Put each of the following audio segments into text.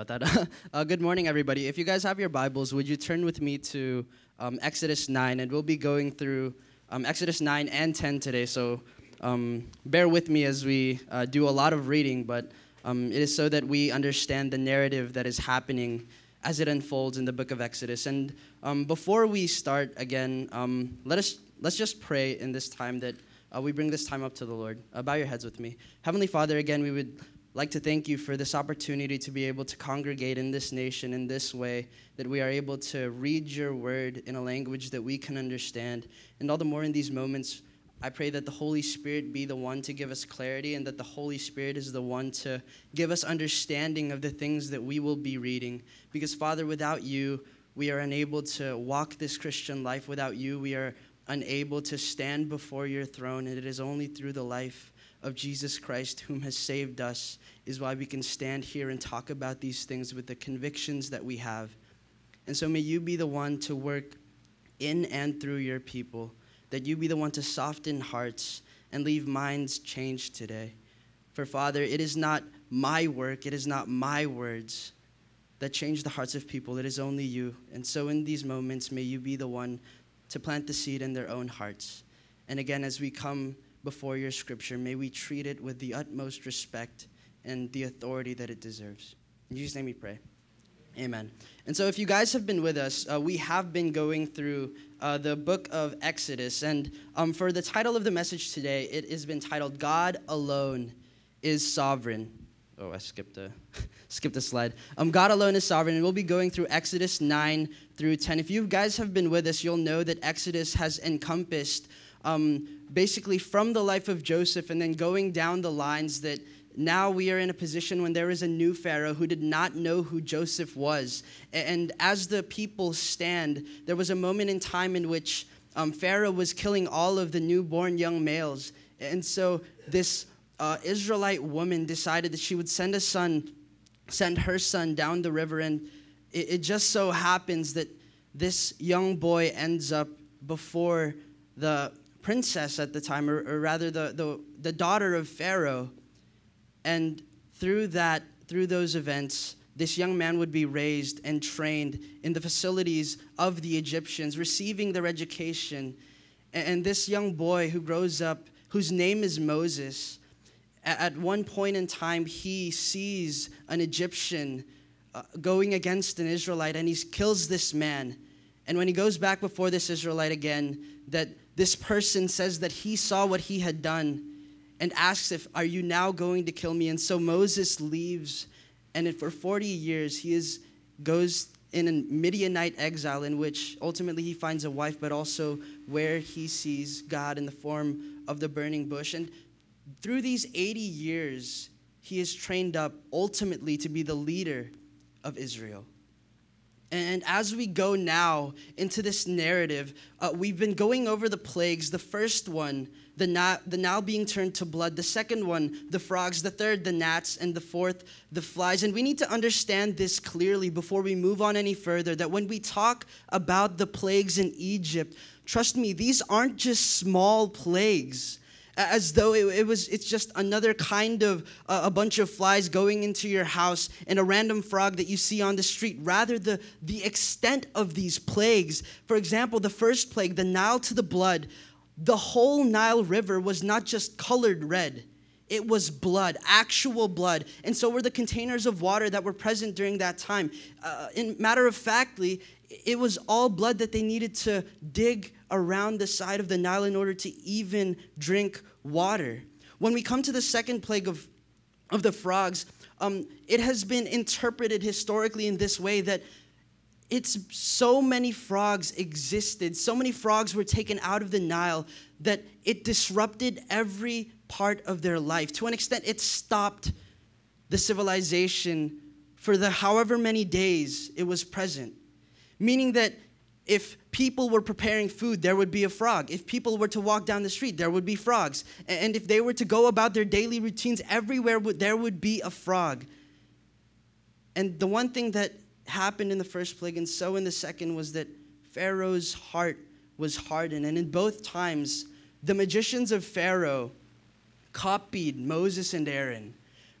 Uh, good morning, everybody. If you guys have your Bibles, would you turn with me to um, Exodus 9? And we'll be going through um, Exodus 9 and 10 today. So um, bear with me as we uh, do a lot of reading, but um, it is so that we understand the narrative that is happening as it unfolds in the book of Exodus. And um, before we start again, um, let us let's just pray in this time that uh, we bring this time up to the Lord. Uh, bow your heads with me. Heavenly Father, again, we would like to thank you for this opportunity to be able to congregate in this nation in this way, that we are able to read your word in a language that we can understand. And all the more in these moments, I pray that the Holy Spirit be the one to give us clarity and that the Holy Spirit is the one to give us understanding of the things that we will be reading. Because, Father, without you, we are unable to walk this Christian life. Without you, we are unable to stand before your throne. And it is only through the life of Jesus Christ, whom has saved us, is why we can stand here and talk about these things with the convictions that we have. And so may you be the one to work in and through your people, that you be the one to soften hearts and leave minds changed today. For Father, it is not my work, it is not my words that change the hearts of people, it is only you. And so in these moments, may you be the one to plant the seed in their own hearts. And again, as we come before your scripture, may we treat it with the utmost respect and the authority that it deserves. In Jesus' name we pray. Amen. And so, if you guys have been with us, uh, we have been going through uh, the book of Exodus. And um, for the title of the message today, it has been titled God Alone is Sovereign. Oh, I skipped a, skipped a slide. Um, God alone is sovereign, and we'll be going through Exodus 9 through 10. If you guys have been with us, you'll know that Exodus has encompassed um, basically from the life of Joseph and then going down the lines that now we are in a position when there is a new Pharaoh who did not know who Joseph was. And as the people stand, there was a moment in time in which um, Pharaoh was killing all of the newborn young males. And so this uh, Israelite woman decided that she would send a son, send her son down the river. And it, it just so happens that this young boy ends up before the princess at the time, or, or rather the, the, the daughter of Pharaoh. And through that, through those events, this young man would be raised and trained in the facilities of the Egyptians, receiving their education. And this young boy who grows up, whose name is Moses, at one point in time, he sees an Egyptian uh, going against an Israelite and he kills this man. And when he goes back before this Israelite again, that this person says that he saw what he had done and asks if are you now going to kill me? And so moses leaves and for 40 years he is goes in a midianite exile in which ultimately he finds a wife but also where he sees god in the form of the burning bush. And through these 80 years he is trained up ultimately to be the leader of israel and as we go now into this narrative, uh, we've been going over the plagues. The first one, the, na- the Nile being turned to blood. The second one, the frogs. The third, the gnats. And the fourth, the flies. And we need to understand this clearly before we move on any further that when we talk about the plagues in Egypt, trust me, these aren't just small plagues as though it, it, was it's just another kind of uh, a bunch of flies going into your house and a random frog that you see on the street rather the the extent of these plagues for example the first plague the nile to the blood the whole nile river was not just colored red it was blood, actual blood. And so were the containers of water that were present during that time. Uh, in matter of factly, it was all blood that they needed to dig around the side of the Nile in order to even drink water. When we come to the second plague of, of the frogs, um, it has been interpreted historically in this way that it's so many frogs existed, so many frogs were taken out of the Nile that it disrupted every part of their life. To an extent, it stopped the civilization for the however many days it was present. Meaning that if people were preparing food, there would be a frog. If people were to walk down the street, there would be frogs. And if they were to go about their daily routines, everywhere there would be a frog. And the one thing that happened in the first plague and so in the second was that Pharaoh's heart was hardened. And in both times, the magicians of Pharaoh copied Moses and Aaron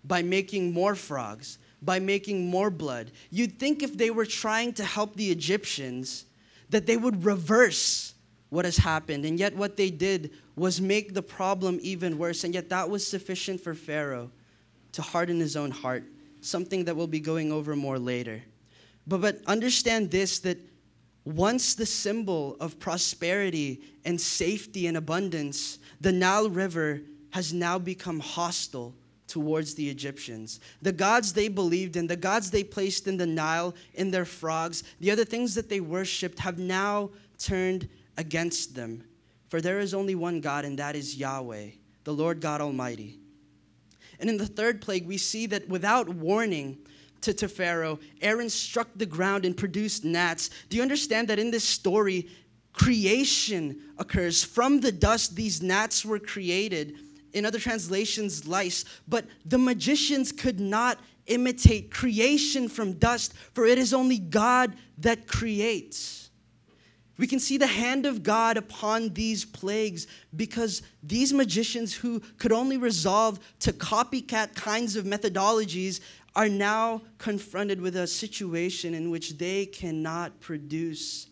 by making more frogs, by making more blood. You'd think if they were trying to help the Egyptians, that they would reverse what has happened. And yet, what they did was make the problem even worse. And yet, that was sufficient for Pharaoh to harden his own heart, something that we'll be going over more later. But, but understand this that once the symbol of prosperity and safety and abundance, the Nile River has now become hostile towards the Egyptians. The gods they believed in, the gods they placed in the Nile, in their frogs, the other things that they worshiped have now turned against them. For there is only one God, and that is Yahweh, the Lord God Almighty. And in the third plague, we see that without warning, to, to Pharaoh, Aaron struck the ground and produced gnats. Do you understand that in this story, creation occurs? From the dust, these gnats were created. In other translations, lice. But the magicians could not imitate creation from dust, for it is only God that creates. We can see the hand of God upon these plagues because these magicians who could only resolve to copycat kinds of methodologies are now confronted with a situation in which they cannot produce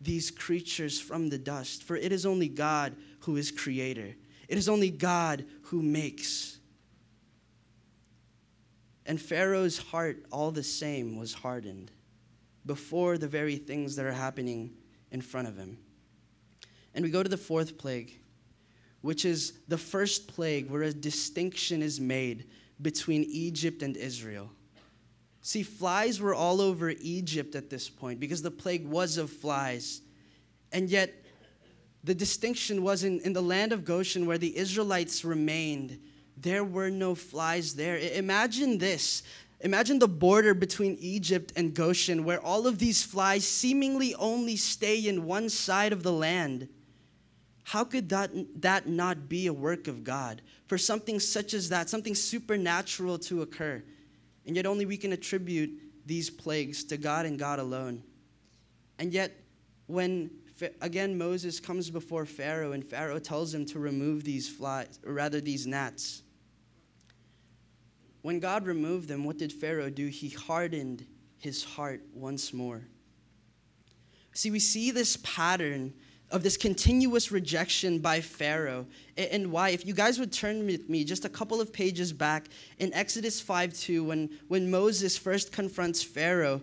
these creatures from the dust. For it is only God who is creator, it is only God who makes. And Pharaoh's heart, all the same, was hardened before the very things that are happening in front of him. And we go to the fourth plague, which is the first plague where a distinction is made between Egypt and Israel. See, flies were all over Egypt at this point because the plague was of flies. And yet, the distinction was in, in the land of Goshen where the Israelites remained, there were no flies there. Imagine this Imagine the border between Egypt and Goshen, where all of these flies seemingly only stay in one side of the land. How could that, that not be a work of God? For something such as that, something supernatural to occur. And yet, only we can attribute these plagues to God and God alone. And yet, when again Moses comes before Pharaoh and Pharaoh tells him to remove these flies, or rather these gnats, when God removed them, what did Pharaoh do? He hardened his heart once more. See, we see this pattern of this continuous rejection by Pharaoh. And why? If you guys would turn with me just a couple of pages back in Exodus 5 2, when, when Moses first confronts Pharaoh,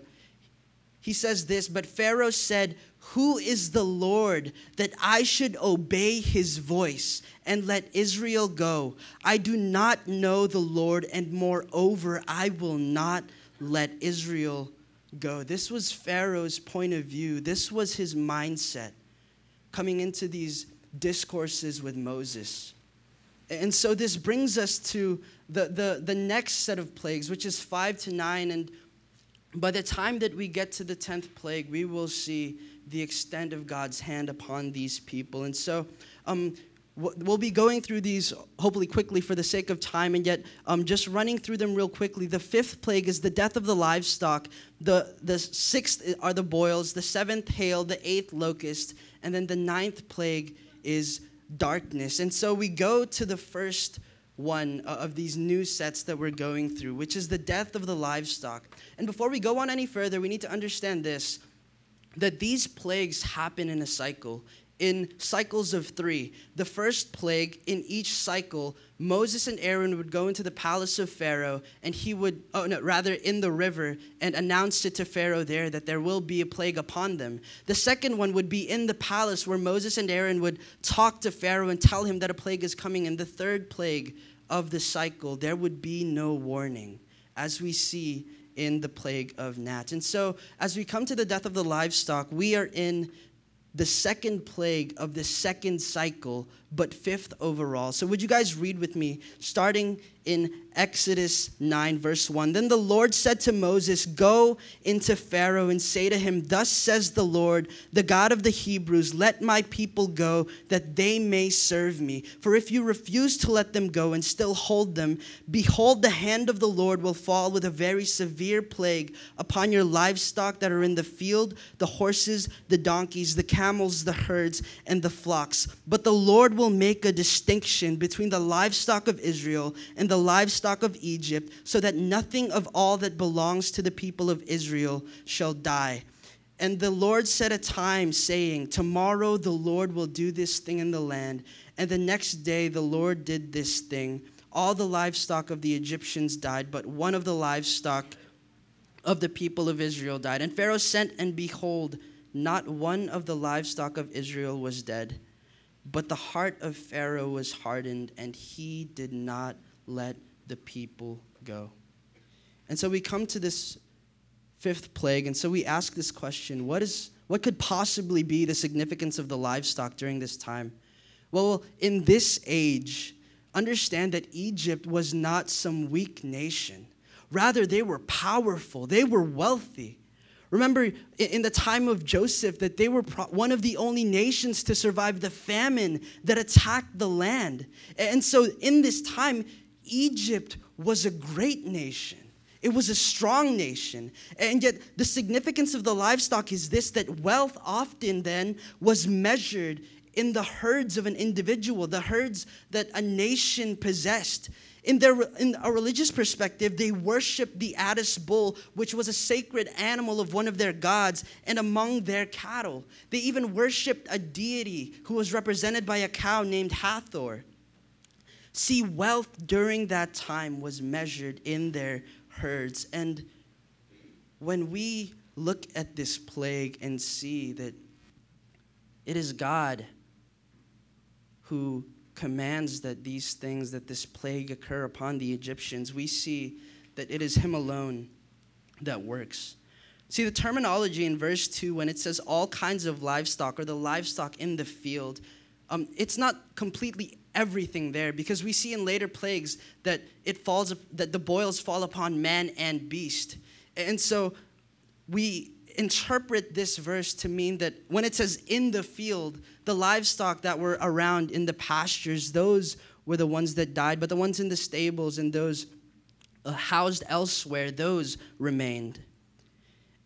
he says this But Pharaoh said, Who is the Lord that I should obey his voice and let Israel go? I do not know the Lord, and moreover, I will not let Israel go. This was Pharaoh's point of view, this was his mindset coming into these discourses with Moses. And so this brings us to the, the, the next set of plagues, which is five to nine. And by the time that we get to the 10th plague, we will see the extent of God's hand upon these people. And so um, we'll be going through these hopefully quickly for the sake of time, and yet um, just running through them real quickly. The fifth plague is the death of the livestock. The, the sixth are the boils. The seventh, hail. The eighth, locust. And then the ninth plague is darkness. And so we go to the first one of these new sets that we're going through, which is the death of the livestock. And before we go on any further, we need to understand this that these plagues happen in a cycle in cycles of three. The first plague in each cycle, Moses and Aaron would go into the palace of Pharaoh, and he would, oh no, rather in the river, and announce it to Pharaoh there that there will be a plague upon them. The second one would be in the palace where Moses and Aaron would talk to Pharaoh and tell him that a plague is coming. And the third plague of the cycle, there would be no warning, as we see in the plague of gnats. And so, as we come to the death of the livestock, we are in the second plague of the second cycle, but fifth overall. So, would you guys read with me, starting in Exodus 9, verse 1. Then the Lord said to Moses, Go into Pharaoh and say to him, Thus says the Lord, the God of the Hebrews, let my people go, that they may serve me. For if you refuse to let them go and still hold them, behold, the hand of the Lord will fall with a very severe plague upon your livestock that are in the field, the horses, the donkeys, the camels, the herds, and the flocks. But the Lord will make a distinction between the livestock of Israel and the livestock of Egypt, so that nothing of all that belongs to the people of Israel shall die. And the Lord set a time, saying, Tomorrow the Lord will do this thing in the land. And the next day the Lord did this thing. All the livestock of the Egyptians died, but one of the livestock of the people of Israel died. And Pharaoh sent, and behold, not one of the livestock of Israel was dead. But the heart of Pharaoh was hardened, and he did not let the people go. And so we come to this fifth plague, and so we ask this question what, is, what could possibly be the significance of the livestock during this time? Well, in this age, understand that Egypt was not some weak nation. Rather, they were powerful, they were wealthy. Remember in the time of Joseph that they were one of the only nations to survive the famine that attacked the land. And so in this time, Egypt was a great nation. It was a strong nation. And yet, the significance of the livestock is this that wealth often then was measured in the herds of an individual, the herds that a nation possessed. In, their, in a religious perspective, they worshiped the Apis bull, which was a sacred animal of one of their gods, and among their cattle. They even worshiped a deity who was represented by a cow named Hathor. See, wealth during that time was measured in their herds. And when we look at this plague and see that it is God who commands that these things, that this plague occur upon the Egyptians, we see that it is Him alone that works. See, the terminology in verse 2, when it says all kinds of livestock or the livestock in the field, um, it's not completely everything there because we see in later plagues that it falls that the boils fall upon man and beast and so we interpret this verse to mean that when it says in the field, the livestock that were around in the pastures, those were the ones that died, but the ones in the stables and those uh, housed elsewhere, those remained.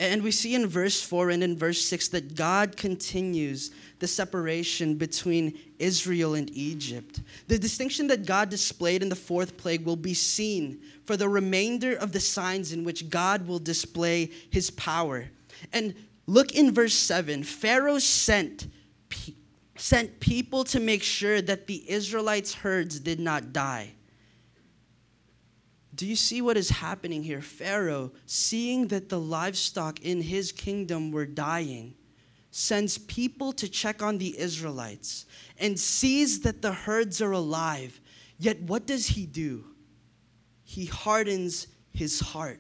And we see in verse 4 and in verse 6 that God continues the separation between Israel and Egypt. The distinction that God displayed in the fourth plague will be seen for the remainder of the signs in which God will display his power. And look in verse 7 Pharaoh sent, sent people to make sure that the Israelites' herds did not die. Do you see what is happening here? Pharaoh, seeing that the livestock in his kingdom were dying, sends people to check on the Israelites and sees that the herds are alive. Yet what does he do? He hardens his heart.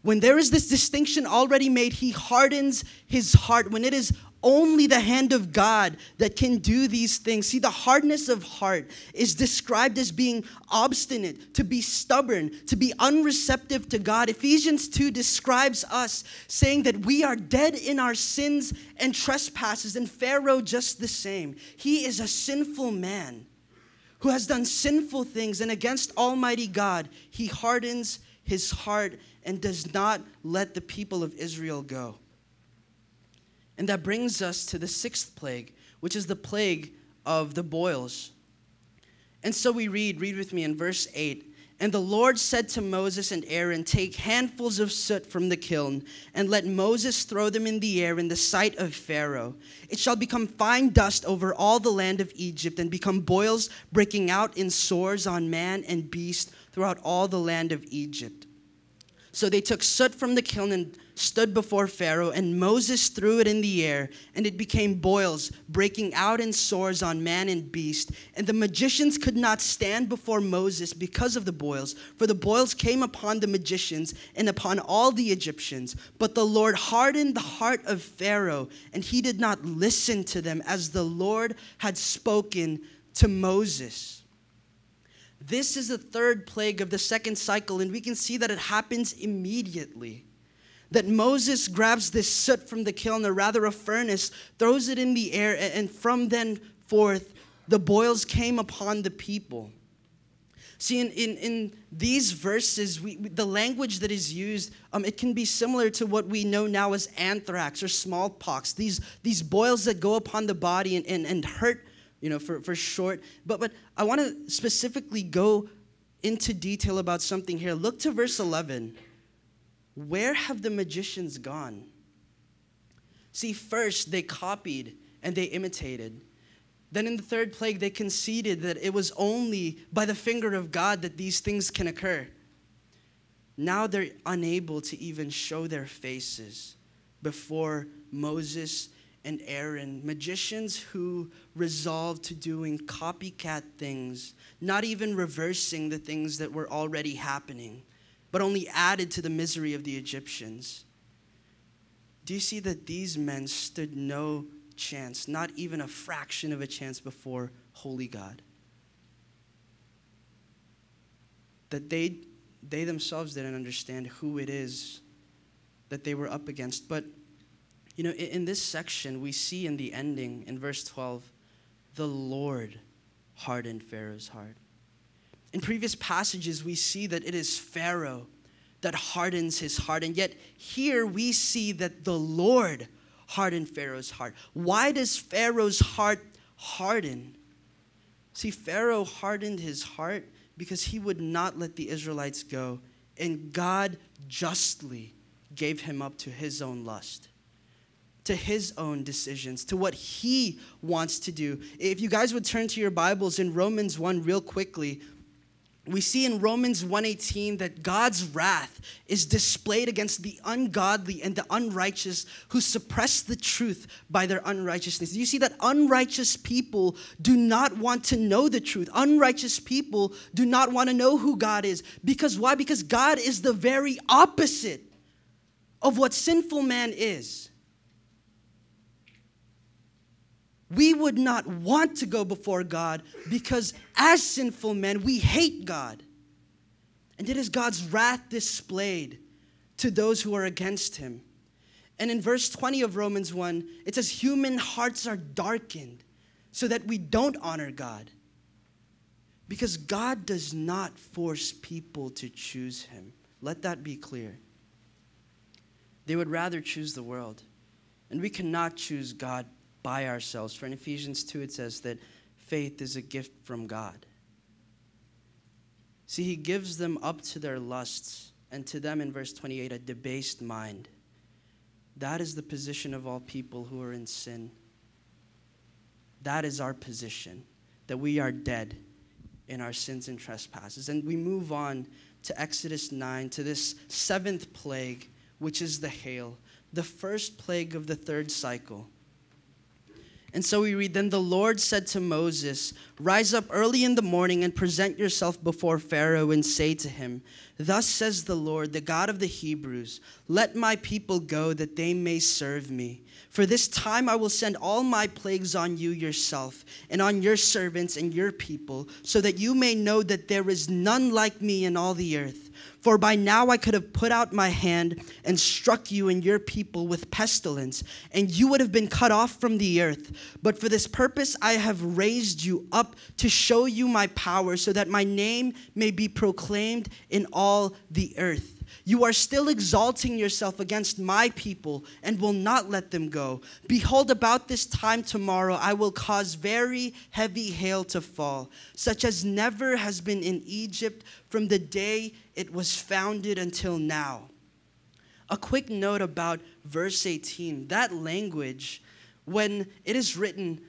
When there is this distinction already made, he hardens his heart. When it is only the hand of God that can do these things. See, the hardness of heart is described as being obstinate, to be stubborn, to be unreceptive to God. Ephesians 2 describes us saying that we are dead in our sins and trespasses, and Pharaoh just the same. He is a sinful man who has done sinful things, and against Almighty God, he hardens his heart and does not let the people of Israel go. And that brings us to the sixth plague, which is the plague of the boils. And so we read, read with me in verse 8. And the Lord said to Moses and Aaron, Take handfuls of soot from the kiln, and let Moses throw them in the air in the sight of Pharaoh. It shall become fine dust over all the land of Egypt, and become boils breaking out in sores on man and beast throughout all the land of Egypt. So they took soot from the kiln and stood before Pharaoh, and Moses threw it in the air, and it became boils, breaking out in sores on man and beast. And the magicians could not stand before Moses because of the boils, for the boils came upon the magicians and upon all the Egyptians. But the Lord hardened the heart of Pharaoh, and he did not listen to them as the Lord had spoken to Moses. This is the third plague of the second cycle, and we can see that it happens immediately. That Moses grabs this soot from the kiln, or rather a furnace, throws it in the air, and from then forth, the boils came upon the people. See, in, in, in these verses, we, the language that is used, um, it can be similar to what we know now as anthrax or smallpox. These, these boils that go upon the body and, and, and hurt you know, for, for short. But, but I want to specifically go into detail about something here. Look to verse 11. Where have the magicians gone? See, first they copied and they imitated. Then in the third plague, they conceded that it was only by the finger of God that these things can occur. Now they're unable to even show their faces before Moses and Aaron, magicians who resolved to doing copycat things, not even reversing the things that were already happening, but only added to the misery of the Egyptians. Do you see that these men stood no chance, not even a fraction of a chance before holy God? That they, they themselves didn't understand who it is that they were up against. But you know, in, this section, we see in the ending, in verse 12, the Lord hardened Pharaoh's heart. In previous passages, we see that it is Pharaoh that hardens his heart. And yet, here we see that the Lord hardened Pharaoh's heart. Why does Pharaoh's heart harden? See, Pharaoh hardened his heart because he would not let the Israelites go, and God justly gave him up to his own lust to his own decisions, to what he wants to do. If you guys would turn to your Bibles in Romans 1 real quickly, we see in Romans 1:18 that God's wrath is displayed against the ungodly and the unrighteous who suppress the truth by their unrighteousness. You see that unrighteous people do not want to know the truth. Unrighteous people do not want to know who God is. Because why? Because God is the very opposite of what sinful man is. We would not want to go before God because as sinful men, we hate God. And it is God's wrath displayed to those who are against him. And in verse 20 of Romans 1, it says, Human hearts are darkened so that we don't honor God. Because God does not force people to choose him. Let that be clear. They would rather choose the world. And we cannot choose God by ourselves. For in Ephesians 2, it says that faith is a gift from God. See, he gives them up to their lusts, and to them, in verse 28, a debased mind. That is the position of all people who are in sin. That is our position, that we are dead in our sins and trespasses. And we move on to Exodus 9, to this seventh plague, which is the hail, the first plague of the third cycle. And so we read Then the Lord said to Moses, Rise up early in the morning and present yourself before Pharaoh and say to him, Thus says the Lord, the God of the Hebrews, Let my people go that they may serve me. For this time I will send all my plagues on you yourself, and on your servants and your people, so that you may know that there is none like me in all the earth. For by now I could have put out my hand and struck you and your people with pestilence, and you would have been cut off from the earth. But for this purpose I have raised you up to show you my power, so that my name may be proclaimed in all the earth. You are still exalting yourself against my people and will not let them go. Behold, about this time tomorrow I will cause very heavy hail to fall, such as never has been in Egypt from the day it was founded until now. A quick note about verse 18 that language, when it is written,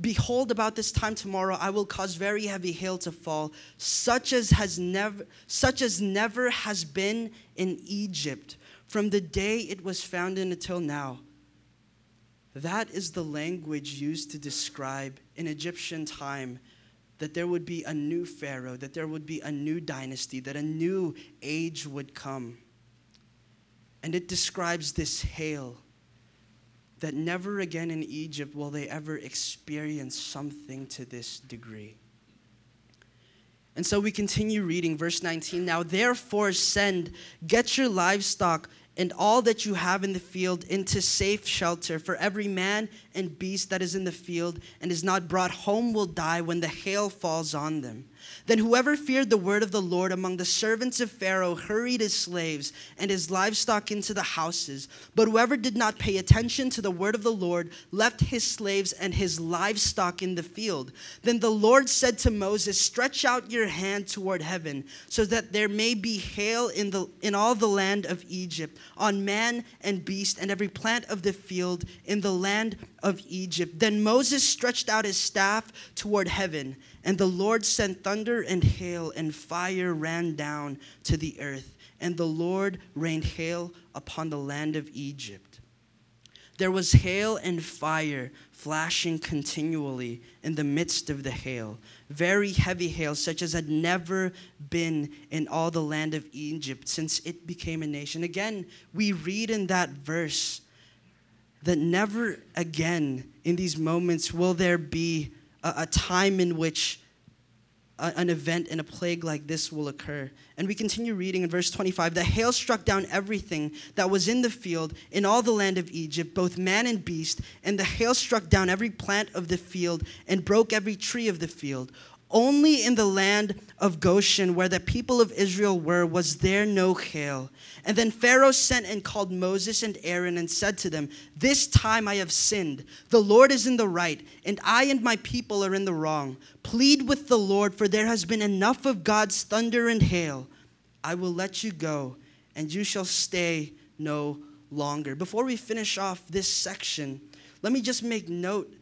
Behold, about this time tomorrow I will cause very heavy hail to fall, such as has never such as never has been in Egypt from the day it was founded until now. That is the language used to describe in Egyptian time that there would be a new Pharaoh, that there would be a new dynasty, that a new age would come. And it describes this hail that never again in Egypt will they ever experience something to this degree. And so we continue reading verse 19. Now, therefore, send, get your livestock and all that you have in the field into safe shelter. For every man and beast that is in the field and is not brought home will die when the hail falls on them. Then whoever feared the word of the Lord among the servants of Pharaoh hurried his slaves and his livestock into the houses. But whoever did not pay attention to the word of the Lord left his slaves and his livestock in the field. Then the Lord said to Moses, Stretch out your hand toward heaven, so that there may be hail in, the, in all the land of Egypt, on man and beast, and every plant of the field in the land of Egypt. Then Moses stretched out his staff toward heaven, and the Lord sent thunder and hail, and fire ran down to the earth. And the Lord rained hail upon the land of Egypt. There was hail and fire flashing continually in the midst of the hail, very heavy hail, such as had never been in all the land of Egypt since it became a nation. Again, we read in that verse that never again in these moments will there be a, a time in which an event and a plague like this will occur. And we continue reading in verse 25 the hail struck down everything that was in the field in all the land of Egypt, both man and beast, and the hail struck down every plant of the field and broke every tree of the field. Only in the land of Goshen, where the people of Israel were, was there no hail. And then Pharaoh sent and called Moses and Aaron and said to them, This time I have sinned. The Lord is in the right, and I and my people are in the wrong. Plead with the Lord, for there has been enough of God's thunder and hail. I will let you go, and you shall stay no longer. Before we finish off this section, let me just make note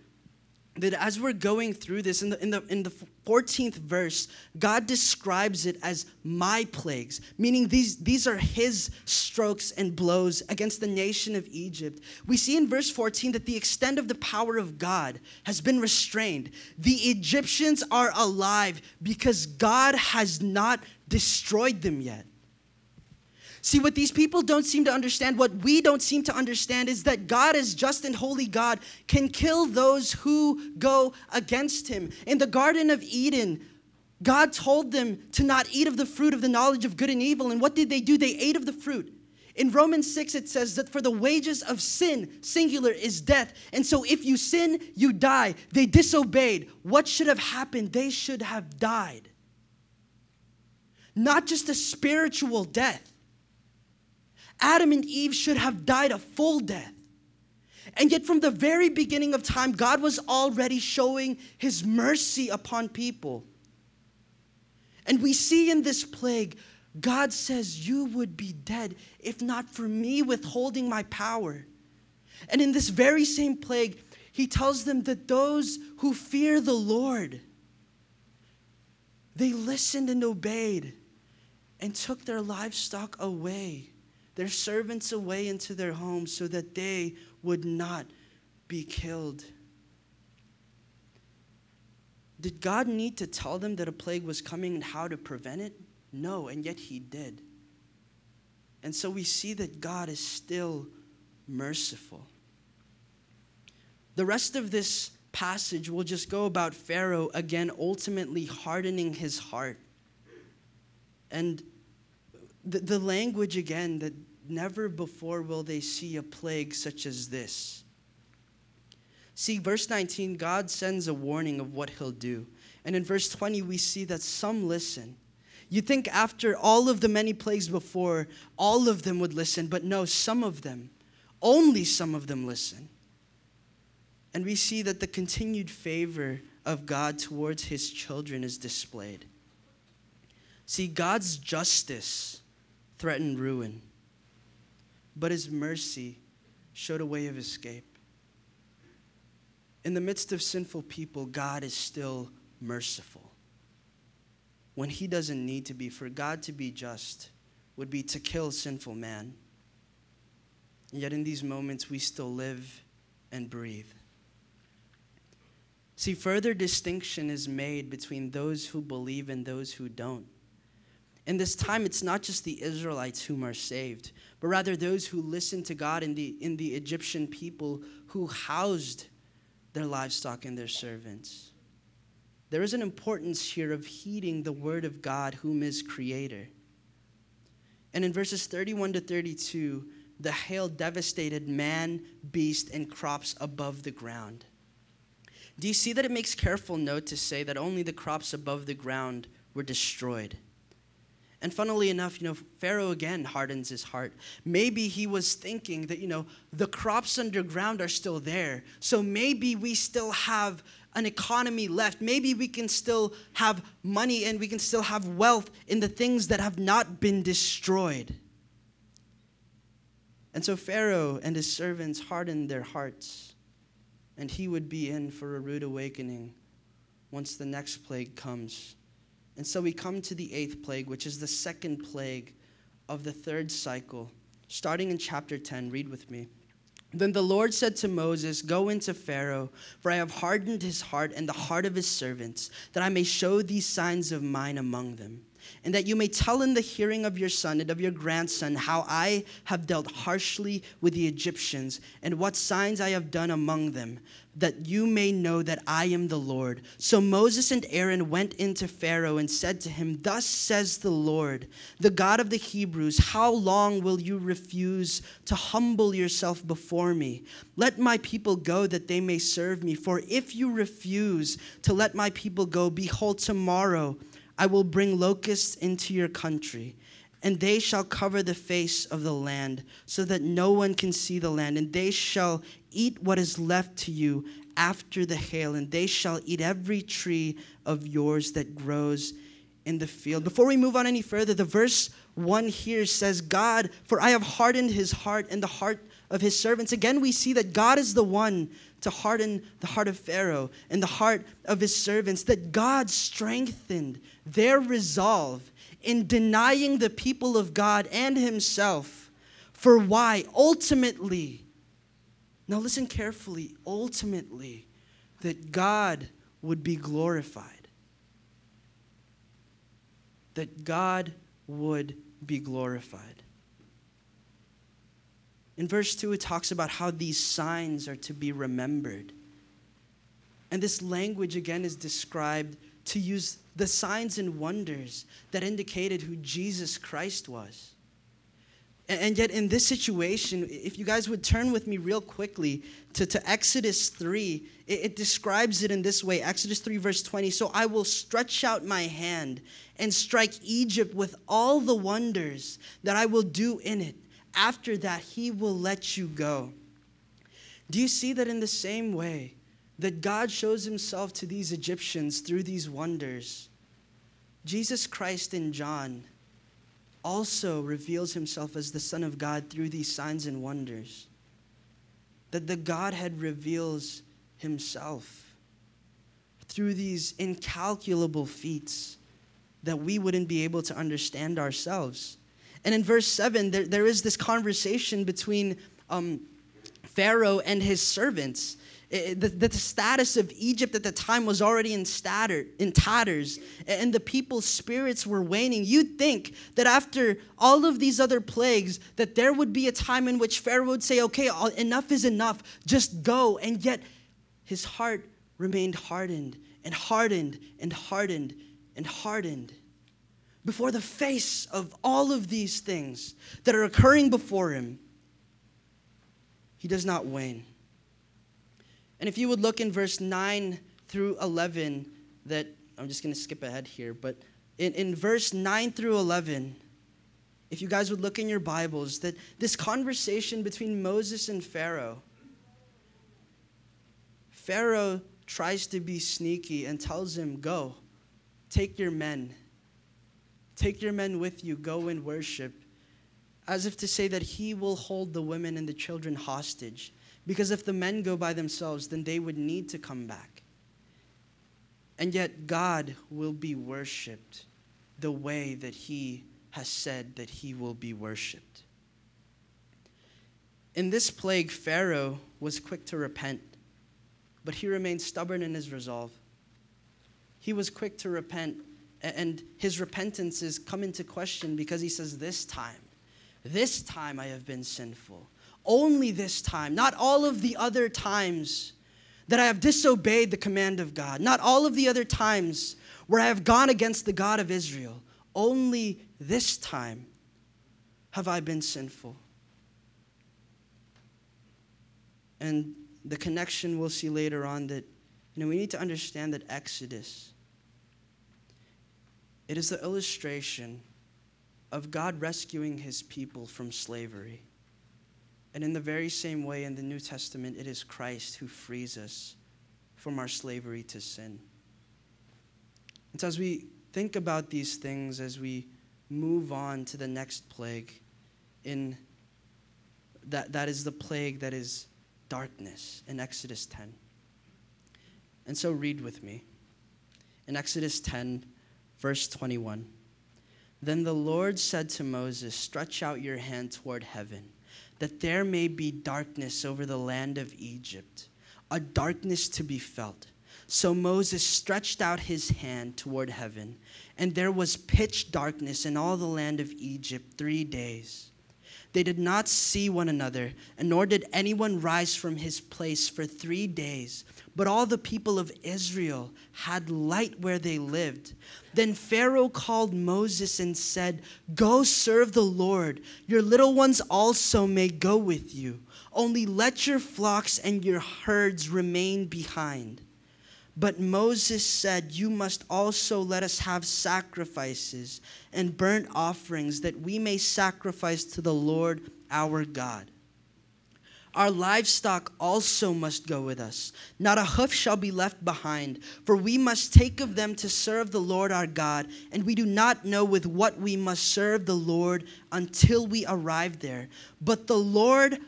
that as we're going through this in the, in the in the 14th verse god describes it as my plagues meaning these these are his strokes and blows against the nation of egypt. We see in verse 14 that the extent of the power of god has been restrained. The egyptians are alive because god has not destroyed them yet See, what these people don't seem to understand, what we don't seem to understand, is that God, as just and holy God, can kill those who go against him. In the Garden of Eden, God told them to not eat of the fruit of the knowledge of good and evil. And what did they do? They ate of the fruit. In Romans 6, it says that for the wages of sin, singular, is death. And so if you sin, you die. They disobeyed. What should have happened? They should have died. Not just a spiritual death Adam and Eve should have died a full death. And yet, from the very beginning of time, God was already showing his mercy upon people. And we see in this plague, God says, You would be dead if not for me withholding my power. And in this very same plague, he tells them that those who fear the Lord, they listened and obeyed and took their livestock away their servants away into their homes so that they would not be killed. Did God need to tell them that a plague was coming and how to prevent it? No, and yet He did. And so we see that God is still merciful. The rest of this passage will just go about Pharaoh again, ultimately hardening his heart. And the, the language again that never before will they see a plague such as this. See, verse 19, God sends a warning of what he'll do. And in verse 20, we see that some listen. You think after all of the many plagues before, all of them would listen, but no, some of them, only some of them listen. And we see that the continued favor of God towards his children is displayed. See, God's justice threatened ruin, but his mercy showed a way of escape. In the midst of sinful people, God is still merciful. When he doesn't need to be, for God to be just would be to kill sinful man. And yet, in these moments, we still live and breathe. See, further distinction is made between those who believe and those who don't. In this time, it's not just the Israelites whom are saved, but rather those who listen to God in the, in the Egyptian people who housed their livestock and their servants. There is an importance here of heeding the word of God, whom is creator. And in verses 31 to 32, the hail devastated man, beast, and crops above the ground. do you see that it makes careful note to say that only the crops above the ground were destroyed? And funnily enough, you know, Pharaoh again hardens his heart. Maybe he was thinking that, you know, the crops underground are still there. So maybe we still have an economy left. Maybe we can still have money and we can still have wealth in the things that have not been destroyed. And so Pharaoh and his servants hardened their hearts, and he would be in for a rude awakening once the next plague comes. And so we come to the eighth plague, which is the second plague of the third cycle. Starting in chapter 10, read with me. Then the Lord said to Moses, Go into Pharaoh, for I have hardened his heart and the heart of his servants, that I may show these signs of mine among them and that you may tell in the hearing of your son and of your grandson how I have dealt harshly with the Egyptians, and what signs I have done among them, that you may know that I am the Lord. So Moses and Aaron went into Pharaoh and said to him, Thus says the Lord, the God of the Hebrews, How long will you refuse to humble yourself before me? Let my people go that they may serve me. For if you refuse to let my people go, behold, tomorrow, I will bring locusts into your country, and they shall cover the face of the land, so that no one can see the land. And they shall eat what is left to you after the hail, and they shall eat every tree of yours that grows in the field. Before we move on any further, the verse 1 here says, God, for I have hardened his heart and the heart of his servants. Again, we see that God is the one to harden the heart of Pharaoh and the heart of his servants, that God strengthened their resolve in denying the people of God and himself. For why? Ultimately, now listen carefully, ultimately, that God would be glorified. That God would be glorified. In verse 2, it talks about how these signs are to be remembered. And this language, again, is described to use the signs and wonders that indicated who Jesus Christ was. And yet, in this situation, if you guys would turn with me real quickly to, to Exodus 3, it, it, describes it in this way Exodus 3, verse 20. So I will stretch out my hand and strike Egypt with all the wonders that I will do in it after that, he will let you go. Do you see that in the same way that God shows himself to these Egyptians through these wonders? Jesus Christ in John also reveals himself as the Son of God through these signs and wonders. That the Godhead reveals himself through these incalculable feats that we wouldn't be able to understand ourselves. And in verse 7, there, there is this conversation between um, Pharaoh and his servants. It, the, the, status of Egypt at the time was already in, statter, in tatters, and the people's spirits were waning. You'd think that after all of these other plagues, that there would be a time in which Pharaoh would say, okay, enough is enough, just go. And yet his heart remained hardened and hardened and hardened and hardened before the face of all of these things that are occurring before him, he does not wane. And if you would look in verse 9 through 11, that I'm just going to skip ahead here, but in, in verse 9 through 11, if you guys would look in your Bibles, that this conversation between Moses and Pharaoh, Pharaoh tries to be sneaky and tells him, Go, take your men Take your men with you, go and worship. As if to say that he will hold the women and the children hostage. Because if the men go by themselves, then they would need to come back. And yet, God will be worshiped the way that he has said that he will be worshiped. In this plague, Pharaoh was quick to repent, but he remained stubborn in his resolve. He was quick to repent and his repentance is come into question because he says, This time, this time I have been sinful. Only this time, not all of the other times that I have disobeyed the command of God, not all of the other times where I have gone against the God of Israel. Only this time have I been sinful. And the connection we'll see later on that You know, we need to understand that Exodus it is the illustration of God rescuing his people from slavery. And in the very same way, in the New Testament, it is Christ who frees us from our slavery to sin. And so, as we think about these things, as we move on to the next plague, in that, that is the plague that is darkness in Exodus 10. And so, read with me. In Exodus 10, verse 21. Then the Lord said to Moses, Stretch out your hand toward heaven, that there may be darkness over the land of Egypt, a darkness to be felt. So Moses stretched out his hand toward heaven, and there was pitch darkness in all the land of Egypt three days. They did not see one another, and nor did anyone rise from his place for three days. But all the people of Israel had light where they lived. Then Pharaoh called Moses and said, Go serve the Lord. Your little ones also may go with you. Only let your flocks and your herds remain behind. But Moses said, You must also let us have sacrifices and burnt offerings that we may sacrifice to the Lord our God. Our livestock also must go with us. Not a hoof shall be left behind, for we must take of them to serve the Lord our God, and we do not know with what we must serve the Lord until we arrive there. But the Lord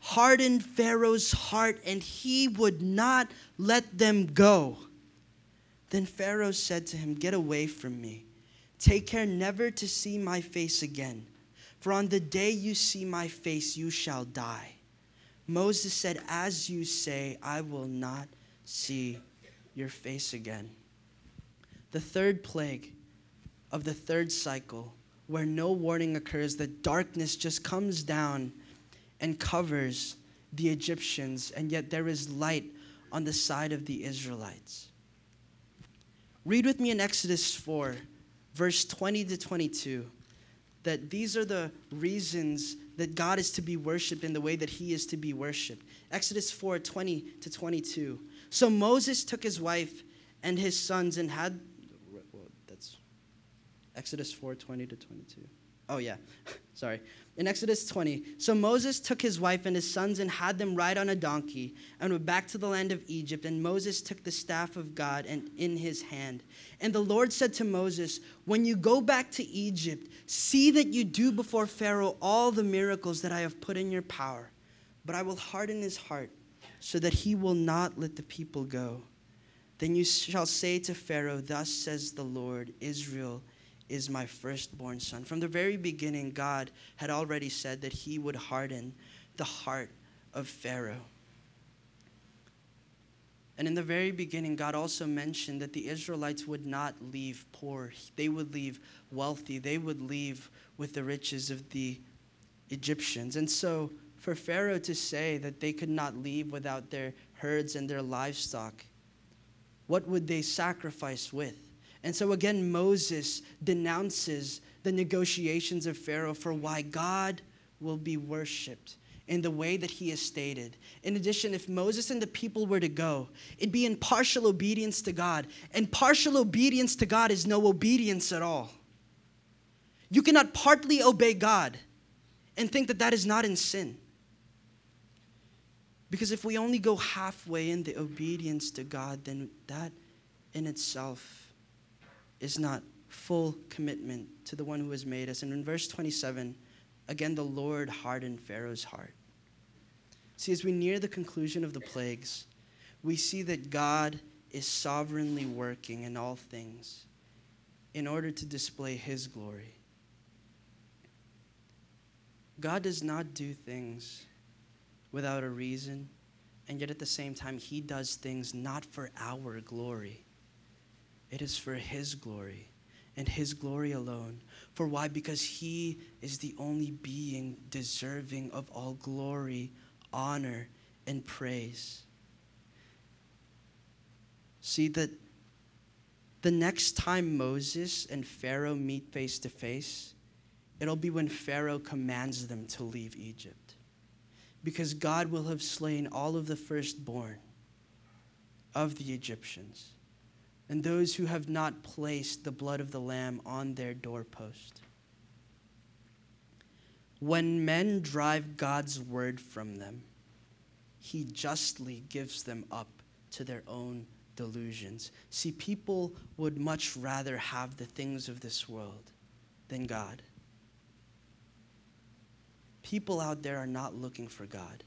hardened Pharaoh's heart, and he would not let them go. Then Pharaoh said to him, Get away from me. Take care never to see my face again, for on the day you see my face, you shall die. Moses said, As you say, I will not see your face again. The third plague of the third cycle, where no warning occurs, the darkness just comes down and covers the Egyptians, and yet there is light on the side of the Israelites. Read with me in Exodus 4, verse 20 to 22, that these are the reasons that God is to be worshiped in the way that he is to be worshiped. Exodus 4 20 to 22. So Moses took his wife and his sons and had. Well, that's Exodus 4 20 to 22. Oh, yeah. Sorry. In Exodus 20, so Moses took his wife and his sons and had them ride on a donkey and went back to the land of Egypt. And Moses took the staff of God and in his hand. And the Lord said to Moses, When you go back to Egypt, see that you do before Pharaoh all the miracles that I have put in your power. But I will harden his heart so that he will not let the people go. Then you shall say to Pharaoh, Thus says the Lord, Israel is my firstborn son. From the very beginning, God had already said that he would harden the heart of Pharaoh. And in the very beginning, God also mentioned that the Israelites would not leave poor. They would leave wealthy. They would leave with the riches of the Egyptians. And so, for Pharaoh to say that they could not leave without their herds and their livestock, what would they sacrifice with? And so again, Moses denounces the negotiations of Pharaoh for why God will be worshiped in the way that he has stated. In addition, if Moses and the people were to go, it'd be in partial obedience to God. And partial obedience to God is no obedience at all. You cannot partly obey God and think that that is not in sin. Because if we only go halfway in the obedience to God, then that in itself is not full commitment to the one who has made us. And in verse 27, again, the Lord hardened Pharaoh's heart. See, as we near the conclusion of the plagues, we see that God is sovereignly working in all things in order to display his glory. God does not do things without a reason, and yet at the same time, he does things not for our glory it is for His glory and His glory alone. For why? Because He is the only being deserving of all glory, honor, and praise. See that the next time Moses and Pharaoh meet face to face, it'll be when Pharaoh commands them to leave Egypt. Because God will have slain all of the firstborn of the Egyptians, and those who have not placed the blood of the Lamb on their doorpost. When men drive God's word from them, he justly gives them up to their own delusions. See, people would much rather have the things of this world than God. People out there are not looking for God.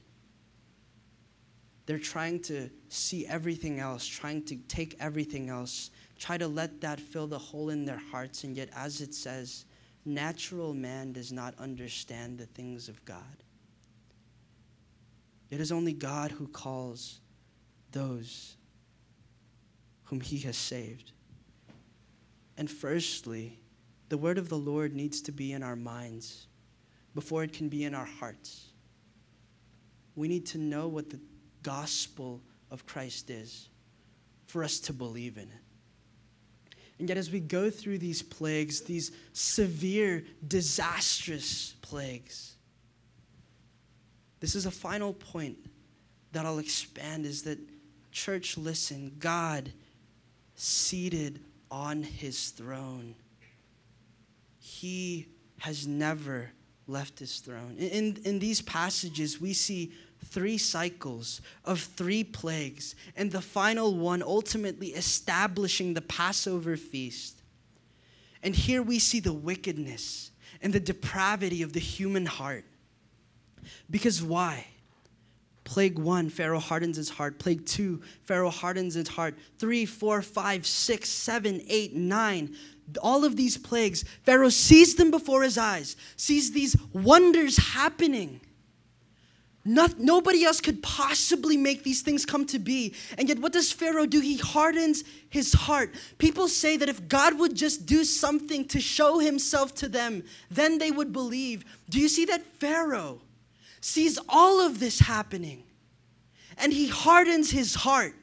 They're trying to see everything else, trying to take everything else, try to let that fill the hole in their hearts. And yet, as it says, natural man does not understand the things of God. It is only God who calls those whom he has saved. And firstly, the word of the Lord needs to be in our minds before it can be in our hearts. We need to know what the gospel of Christ is for us to believe in it. And yet, as we go through these plagues, these severe, disastrous plagues, this is a final point that I'll expand is that, church, listen, God seated on his throne. He has never left his throne. In, in these passages, we see three cycles of three plagues, and the final one ultimately establishing the Passover feast. And here we see the wickedness and the depravity of the human heart. Because why? Plague one, Pharaoh hardens his heart. Plague two, Pharaoh hardens his heart. Three, four, five, six, seven, eight, nine. All of these plagues, Pharaoh sees them before his eyes, sees these wonders happening. Not, nobody else could possibly make these things come to be. And yet, what does Pharaoh do? He hardens his heart. People say that if God would just do something to show himself to them, then they would believe. Do you see that Pharaoh? sees all of this happening and he hardens his heart.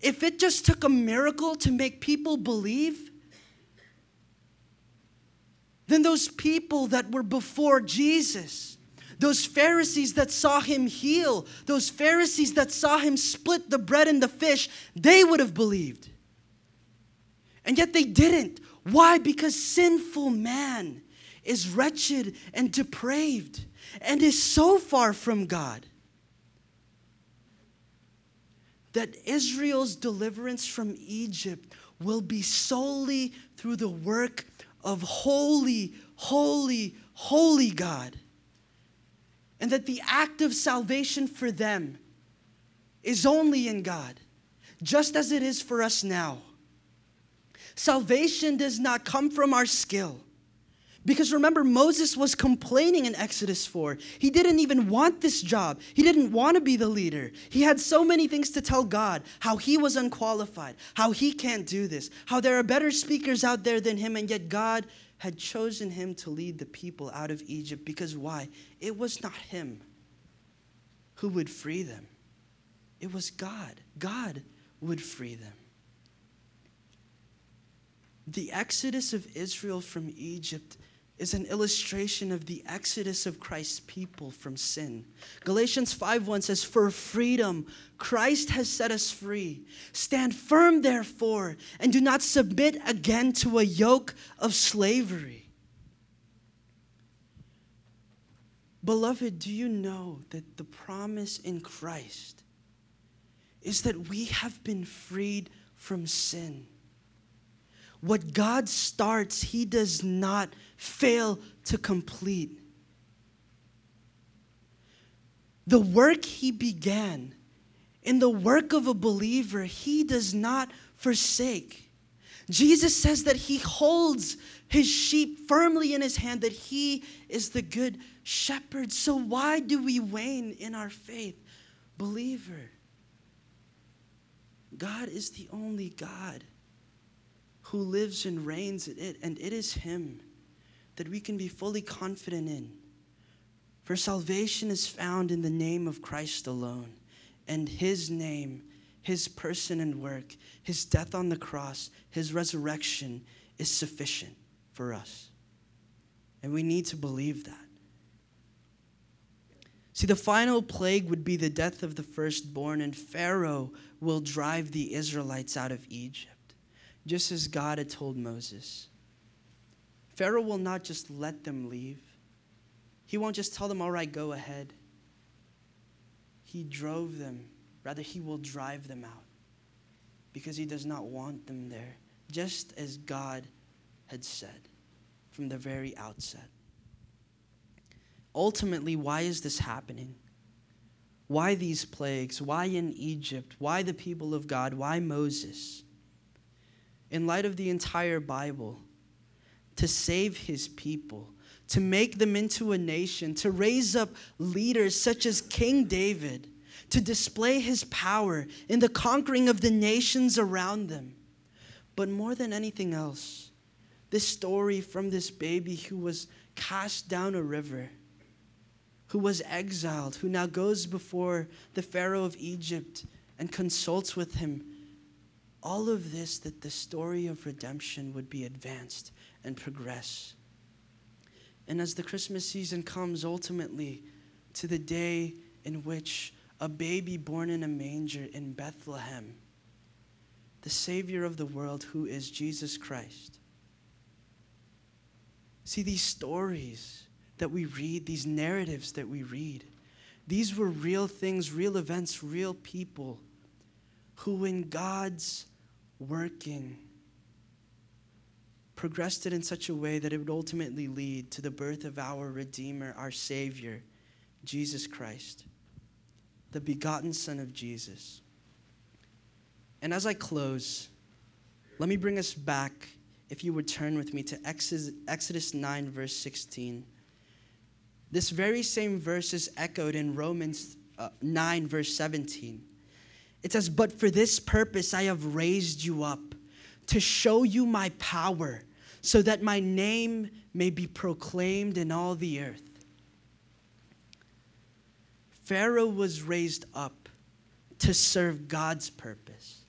If it just took a miracle to make people believe, then those people that were before Jesus, those Pharisees that saw him heal, those Pharisees that saw him split the bread and the fish, they would have believed. And yet they didn't. Why? Because sinful man is wretched and depraved and is so far from God that Israel's deliverance from Egypt will be solely through the work of holy, holy, holy God. And that the act of salvation for them is only in God, just as it is for us now. Salvation does not come from our skill. Because remember, Moses was complaining in Exodus 4. He didn't even want this job. He didn't want to be the leader. He had so many things to tell God how he was unqualified, how he can't do this, how there are better speakers out there than him, and yet God had chosen him to lead the people out of Egypt. Because why? It was not him who would free them, it was God. God would free them. The exodus of Israel from Egypt is an illustration of the exodus of Christ's people from sin. Galatians 5:1 says, "For freedom Christ has set us free. Stand firm therefore, and do not submit again to a yoke of slavery." Beloved, do you know that the promise in Christ is that we have been freed from sin? What God starts, He does not fail to complete. The work He began, in the work of a believer, He does not forsake. Jesus says that He holds His sheep firmly in His hand, that He is the good shepherd. So, why do we wane in our faith? Believer, God is the only God who lives and reigns in it, and it is Him that we can be fully confident in. For salvation is found in the name of Christ alone, and His name, His person and work, His death on the cross, His resurrection is sufficient for us. And we need to believe that. See, the final plague would be the death of the firstborn, and Pharaoh will drive the Israelites out of Egypt, just as God had told Moses. Pharaoh will not just let them leave, he won't just tell them, All right, go ahead. He drove them, rather, he will drive them out because he does not want them there, just as God had said from the very outset ultimately, why is this happening? Why these plagues? Why in Egypt? Why the people of God? Why Moses? In light of the entire Bible, to save his people, to make them into a nation, to raise up leaders such as King David, to display his power in the conquering of the nations around them. But more than anything else, this story from this baby who was cast down a river who was exiled, who now goes before the Pharaoh of Egypt and consults with him. All of this that the story of redemption would be advanced and progress. And as the Christmas season comes ultimately to the day in which a baby born in a manger in Bethlehem, the Savior of the world, who is Jesus Christ. See, these stories that we read, these narratives that we read, these were real things, real events, real people who, in God's working, progressed it in such a way that it would ultimately lead to the birth of our Redeemer, our Savior, Jesus Christ, the begotten Son of Jesus. And as I close, let me bring us back, if you would turn with me, to Exodus 9, verse 16. This very same verse is echoed in Romans uh, 9, verse 17. It says, But for this purpose I have raised you up, to show you my power, so that my name may be proclaimed in all the earth. Pharaoh was raised up to serve God's purpose.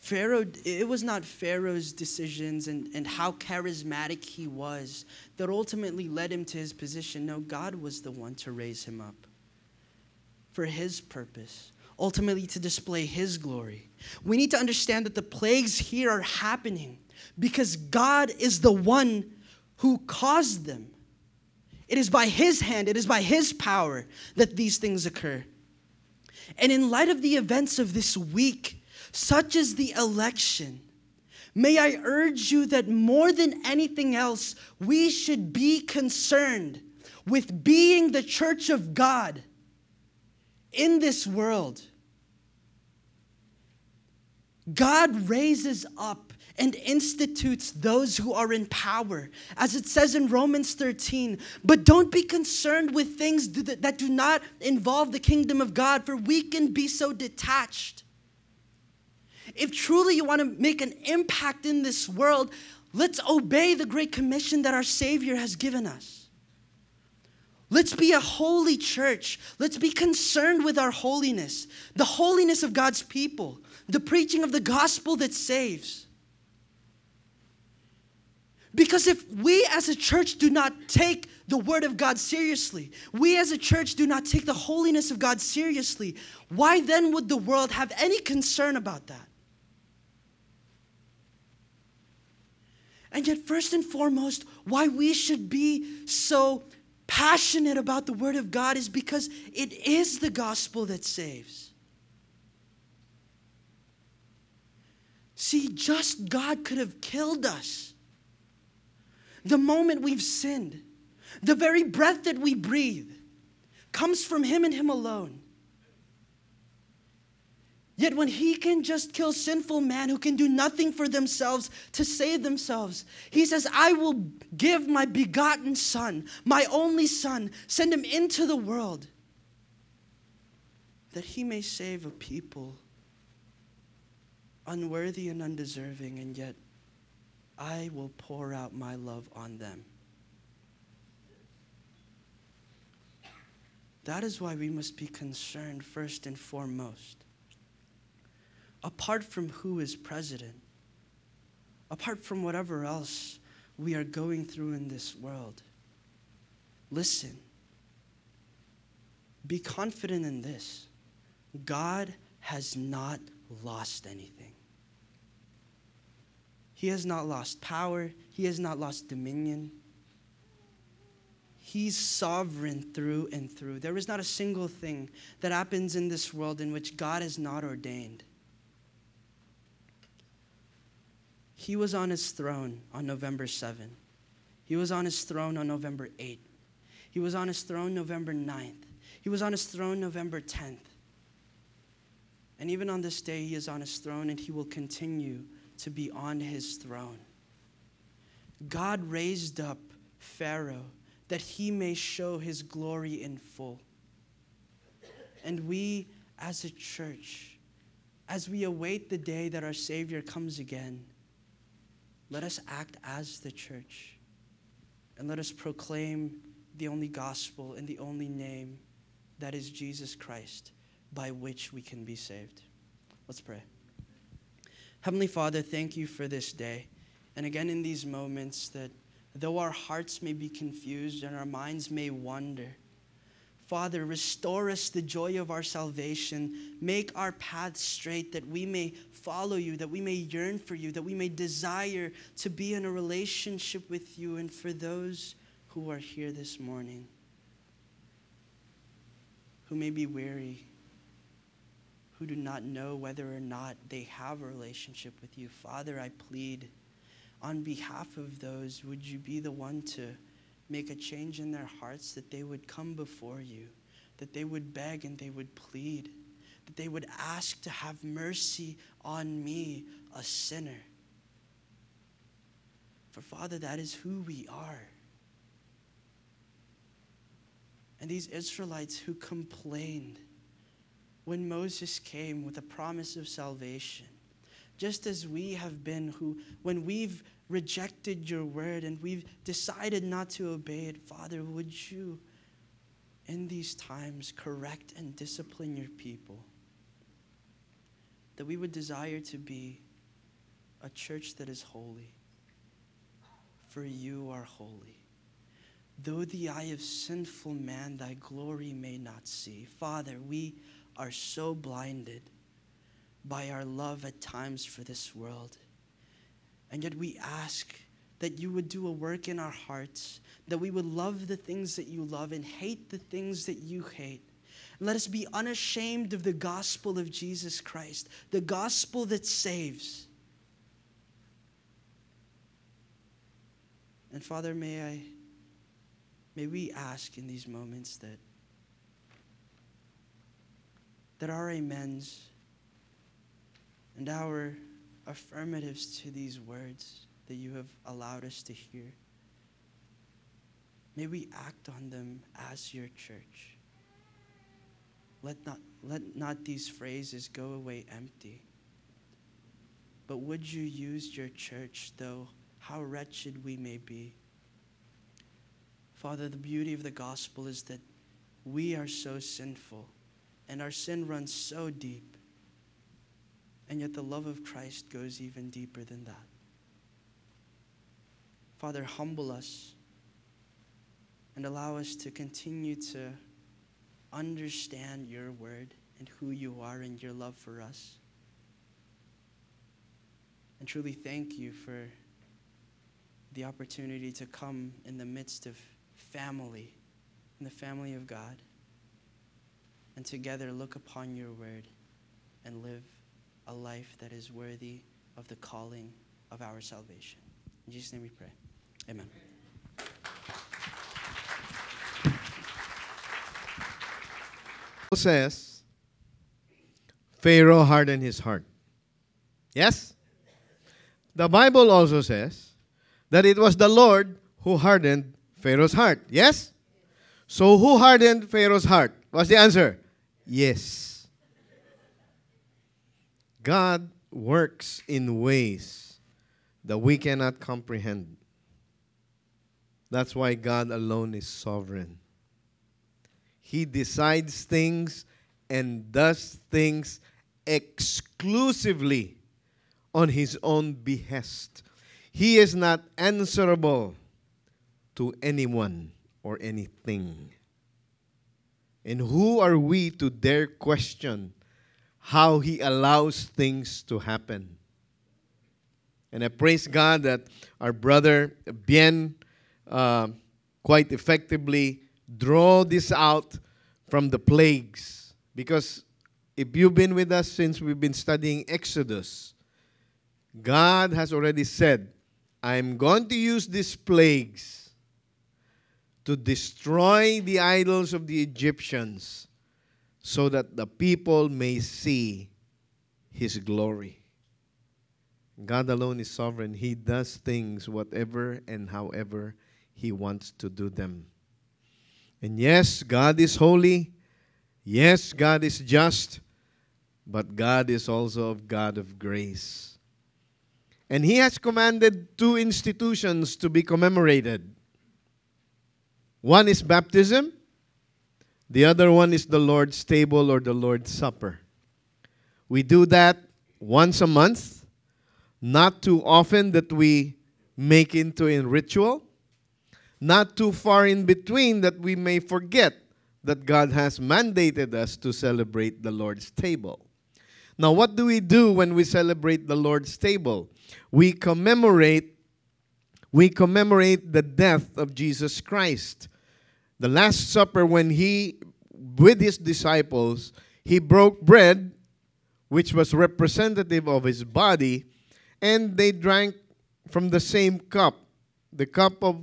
Pharaoh, it was not Pharaoh's decisions and, and how charismatic he was that ultimately led him to his position. No, God was the one to raise him up for his purpose, ultimately to display his glory. We need to understand that the plagues here are happening because God is the one who caused them. It is by his hand, it is by his power that these things occur. And in light of the events of this week, such as the election, may I urge you that more than anything else, we should be concerned with being the church of God in this world. God raises up and institutes those who are in power, as it says in Romans 13. But don't be concerned with things that do not involve the kingdom of God, for we can be so detached. If truly you want to make an impact in this world, let's obey the great commission that our Savior has given us. Let's be a holy church. Let's be concerned with our holiness, the holiness of God's people, the preaching of the gospel that saves. Because if we as a church do not take the word of God seriously, we as a church do not take the holiness of God seriously, why then would the world have any concern about that? And yet, first and foremost, why we should be so passionate about the Word of God is because it is the gospel that saves. See, just God could have killed us. The moment we've sinned, the very breath that we breathe comes from Him and Him alone. Yet when he can just kill sinful man who can do nothing for themselves to save themselves, he says, I will give my begotten son, my only son, send him into the world that he may save a people unworthy and undeserving, and yet I will pour out my love on them. That is why we must be concerned first and foremost apart from who is president, apart from whatever else we are going through in this world. Listen, Be confident in this God has not lost anything. He has not lost power, He has not lost dominion. He's sovereign through and through. There is not a single thing that happens in this world in which God is not ordained. He was on his throne on November 7. He was on his throne on November 8. He was on his throne November 9th. He was on his throne November 10th. And even on this day, he is on his throne and he will continue to be on his throne. God raised up Pharaoh that he may show his glory in full. And we, as a church, as we await the day that our Savior comes again, let us act as the church and let us proclaim the only gospel and the only name that is Jesus Christ by which we can be saved. Let's pray. Heavenly Father, thank you for this day. And again, in these moments, that though our hearts may be confused and our minds may wander, Father, restore us the joy of our salvation. Make our path straight that we may follow you, that we may yearn for you, that we may desire to be in a relationship with you. And for those who are here this morning, who may be weary, who do not know whether or not they have a relationship with you, Father, I plead on behalf of those, would you be the one to make a change in their hearts that they would come before you, that they would beg and they would plead, that they would ask to have mercy on me, a sinner. For Father, that is who we are. And these Israelites who complained when Moses came with a promise of salvation, just as we have been who when we've rejected your word and we've decided not to obey it father would you in these times correct and discipline your people? That we would desire to be a church that is holy for you are holy. Though the eye of sinful man thy glory may not see. Father we are so blinded by our love at times for this world. And yet we ask that you would do a work in our hearts, that we would love the things that you love and hate the things that you hate. let us be unashamed of the gospel of Jesus Christ, the gospel that saves. And Father, may I may we ask in these moments that that our amens and our affirmatives to these words that you have allowed us to hear. May we act on them as your church. Let not, let not these phrases go away empty. But would you use your church, though how wretched we may be? Father, the beauty of the gospel is that we are so sinful and our sin runs so deep and yet the love of Christ goes even deeper than that. Father, humble us and allow us to continue to understand your word and who you are and your love for us. And truly thank you for the opportunity to come in the midst of family, in the family of God, and together look upon your word and live a life that is worthy of the calling of our salvation. In Jesus' name we pray. Amen. says Pharaoh hardened his heart. Yes? The Bible also says that it was the Lord who hardened Pharaoh's heart. Yes? So who hardened Pharaoh's heart? What's the answer? Yes. God works in ways that we cannot comprehend. That's why God alone is sovereign. He decides things and does things exclusively on his own behest. He is not answerable to anyone or anything. And who are we to dare question how He allows things to happen? And I praise God that our brother Bien uh, quite effectively draw this out from the plagues. Because if you've been with us since we've been studying Exodus, God has already said, I'm going to use these plagues to destroy the idols of the Egyptians so that the people may see his glory. God alone is sovereign. He does things whatever and however he wants to do them. And yes, God is holy. Yes, God is just. But God is also a God of grace. And He has commanded two institutions to be commemorated. One is baptism, the other one is the Lord's table or the Lord's supper. We do that once a month, not too often that we make into a ritual not too far in between that we may forget that God has mandated us to celebrate the Lord's table. Now, what do we do when we celebrate the Lord's table? We commemorate we commemorate the death of Jesus Christ. The last supper when he with his disciples, he broke bread which was representative of his body and they drank from the same cup, the cup of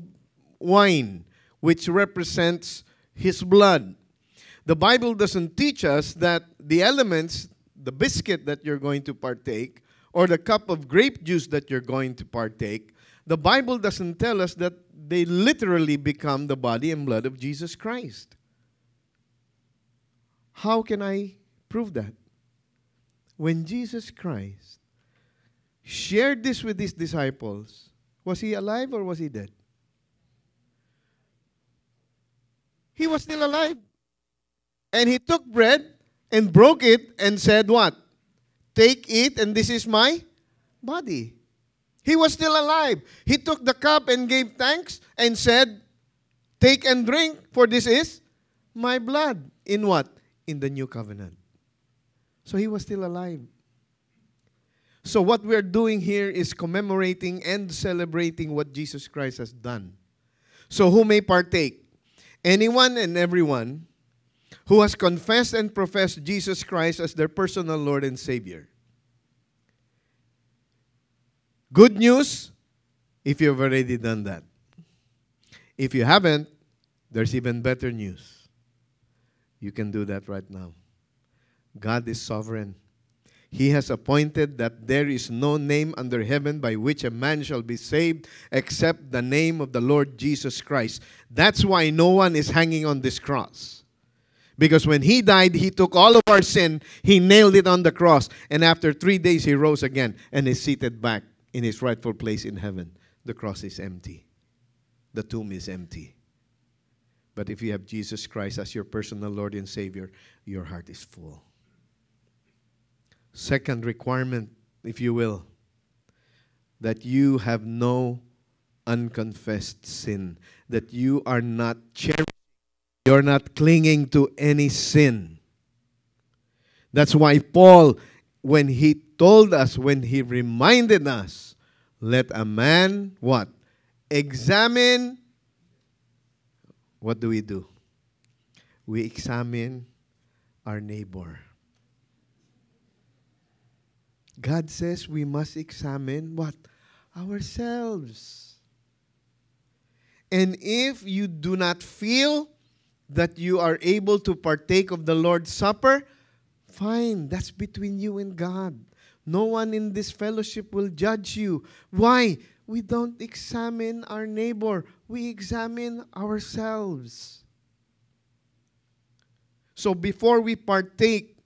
wine, which represents his blood. The Bible doesn't teach us that the elements, the biscuit that you're going to partake, or the cup of grape juice that you're going to partake, the Bible doesn't tell us that they literally become the body and blood of Jesus Christ. How can I prove that? When Jesus Christ shared this with his disciples, was he alive or was he dead? he was still alive. And he took bread and broke it and said, What? Take it, and this is my body. He was still alive. He took the cup and gave thanks and said, Take and drink, for this is my blood. In what? In the new covenant. So he was still alive. So, what we're doing here is commemorating and celebrating what Jesus Christ has done. So, who may partake? anyone and everyone who has confessed and professed Jesus Christ as their personal Lord and Savior. Good news if you've already done that. If you haven't, there's even better news. You can do that right now. God is sovereign. He has appointed that there is no name under heaven by which a man shall be saved except the name of the Lord Jesus Christ. That's why no one is hanging on this cross. Because when he died, he took all of our sin, he nailed it on the cross, and after three days, he rose again and is seated back in his rightful place in heaven. The cross is empty, the tomb is empty. But if you have Jesus Christ as your personal Lord and Savior, your heart is full. Second requirement, if you will, that you have no unconfessed sin, that you are not cherishing, you're not clinging to any sin. That's why Paul, when he told us, when he reminded us, let a man what? Examine. What do we do? We examine our neighbor. God says we must examine what? Ourselves. And if you do not feel that you are able to partake of the Lord's Supper, fine, that's between you and God. No one in this fellowship will judge you. Why? We don't examine our neighbor, we examine ourselves. So before we partake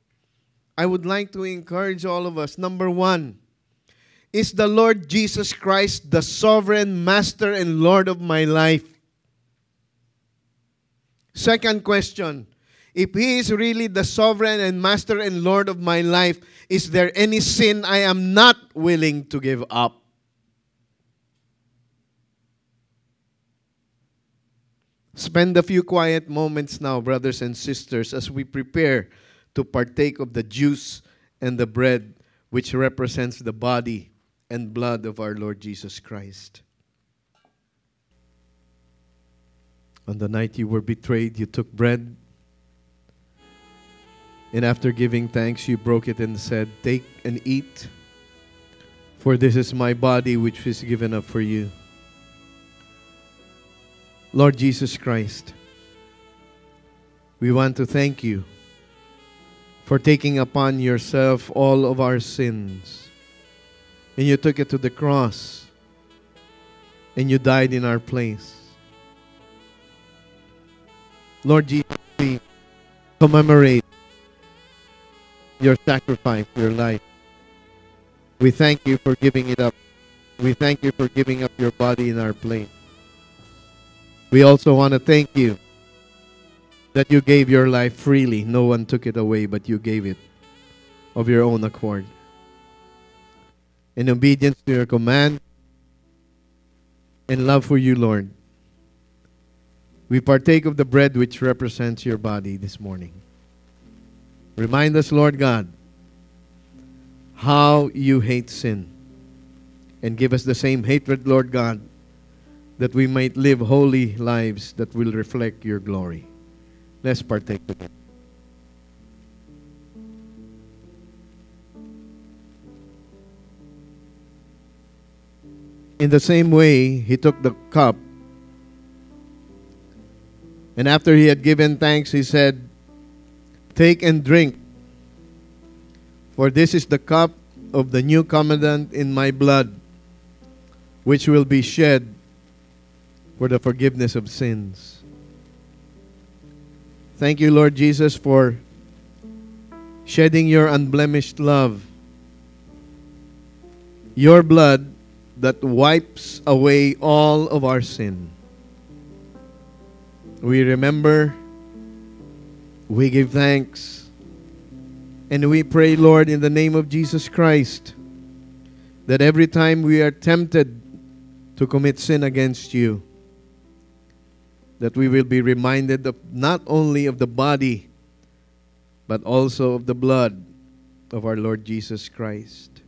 I would like to encourage all of us. Number one, is the Lord Jesus Christ the sovereign master and Lord of my life? Second question, if He is really the sovereign and master and Lord of my life, is there any sin I am not willing to give up? Spend a few quiet moments now, brothers and sisters, as we prepare to partake of the juice and the bread, which represents the body and blood of our Lord Jesus Christ. On the night you were betrayed, you took bread. And after giving thanks, you broke it and said, Take and eat, for this is my body which is given up for you. Lord Jesus Christ, we want to thank you for taking upon yourself all of our sins. And you took it to the cross, and you died in our place. Lord Jesus, we commemorate your sacrifice, your life. We thank you for giving it up. We thank you for giving up your body in our place. We also want to thank you that you gave your life freely. No one took it away, but you gave it of your own accord. In obedience to your command and love for you, Lord, we partake of the bread which represents your body this morning. Remind us, Lord God, how you hate sin. And give us the same hatred, Lord God, that we might live holy lives that will reflect your glory. Let's partake together. In the same way, he took the cup, and after he had given thanks, he said, Take and drink, for this is the cup of the new covenant in my blood, which will be shed for the forgiveness of sins. Thank you, Lord Jesus, for shedding your unblemished love, your blood that wipes away all of our sin. We remember, we give thanks, and we pray, Lord, in the name of Jesus Christ, that every time we are tempted to commit sin against you, that we will be reminded of not only of the body, but also of the blood of our Lord Jesus Christ.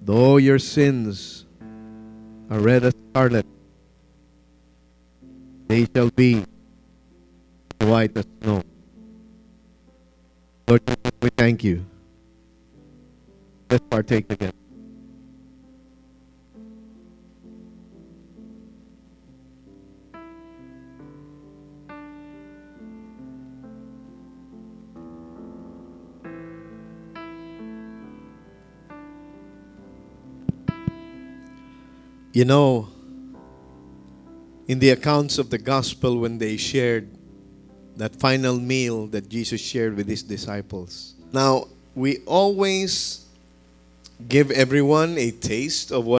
Though your sins are red as scarlet, they shall be white as snow. Lord, we thank you. Let's partake together. You know, in the accounts of the gospel, when they shared that final meal that Jesus shared with his disciples. Now, we always give everyone a taste of what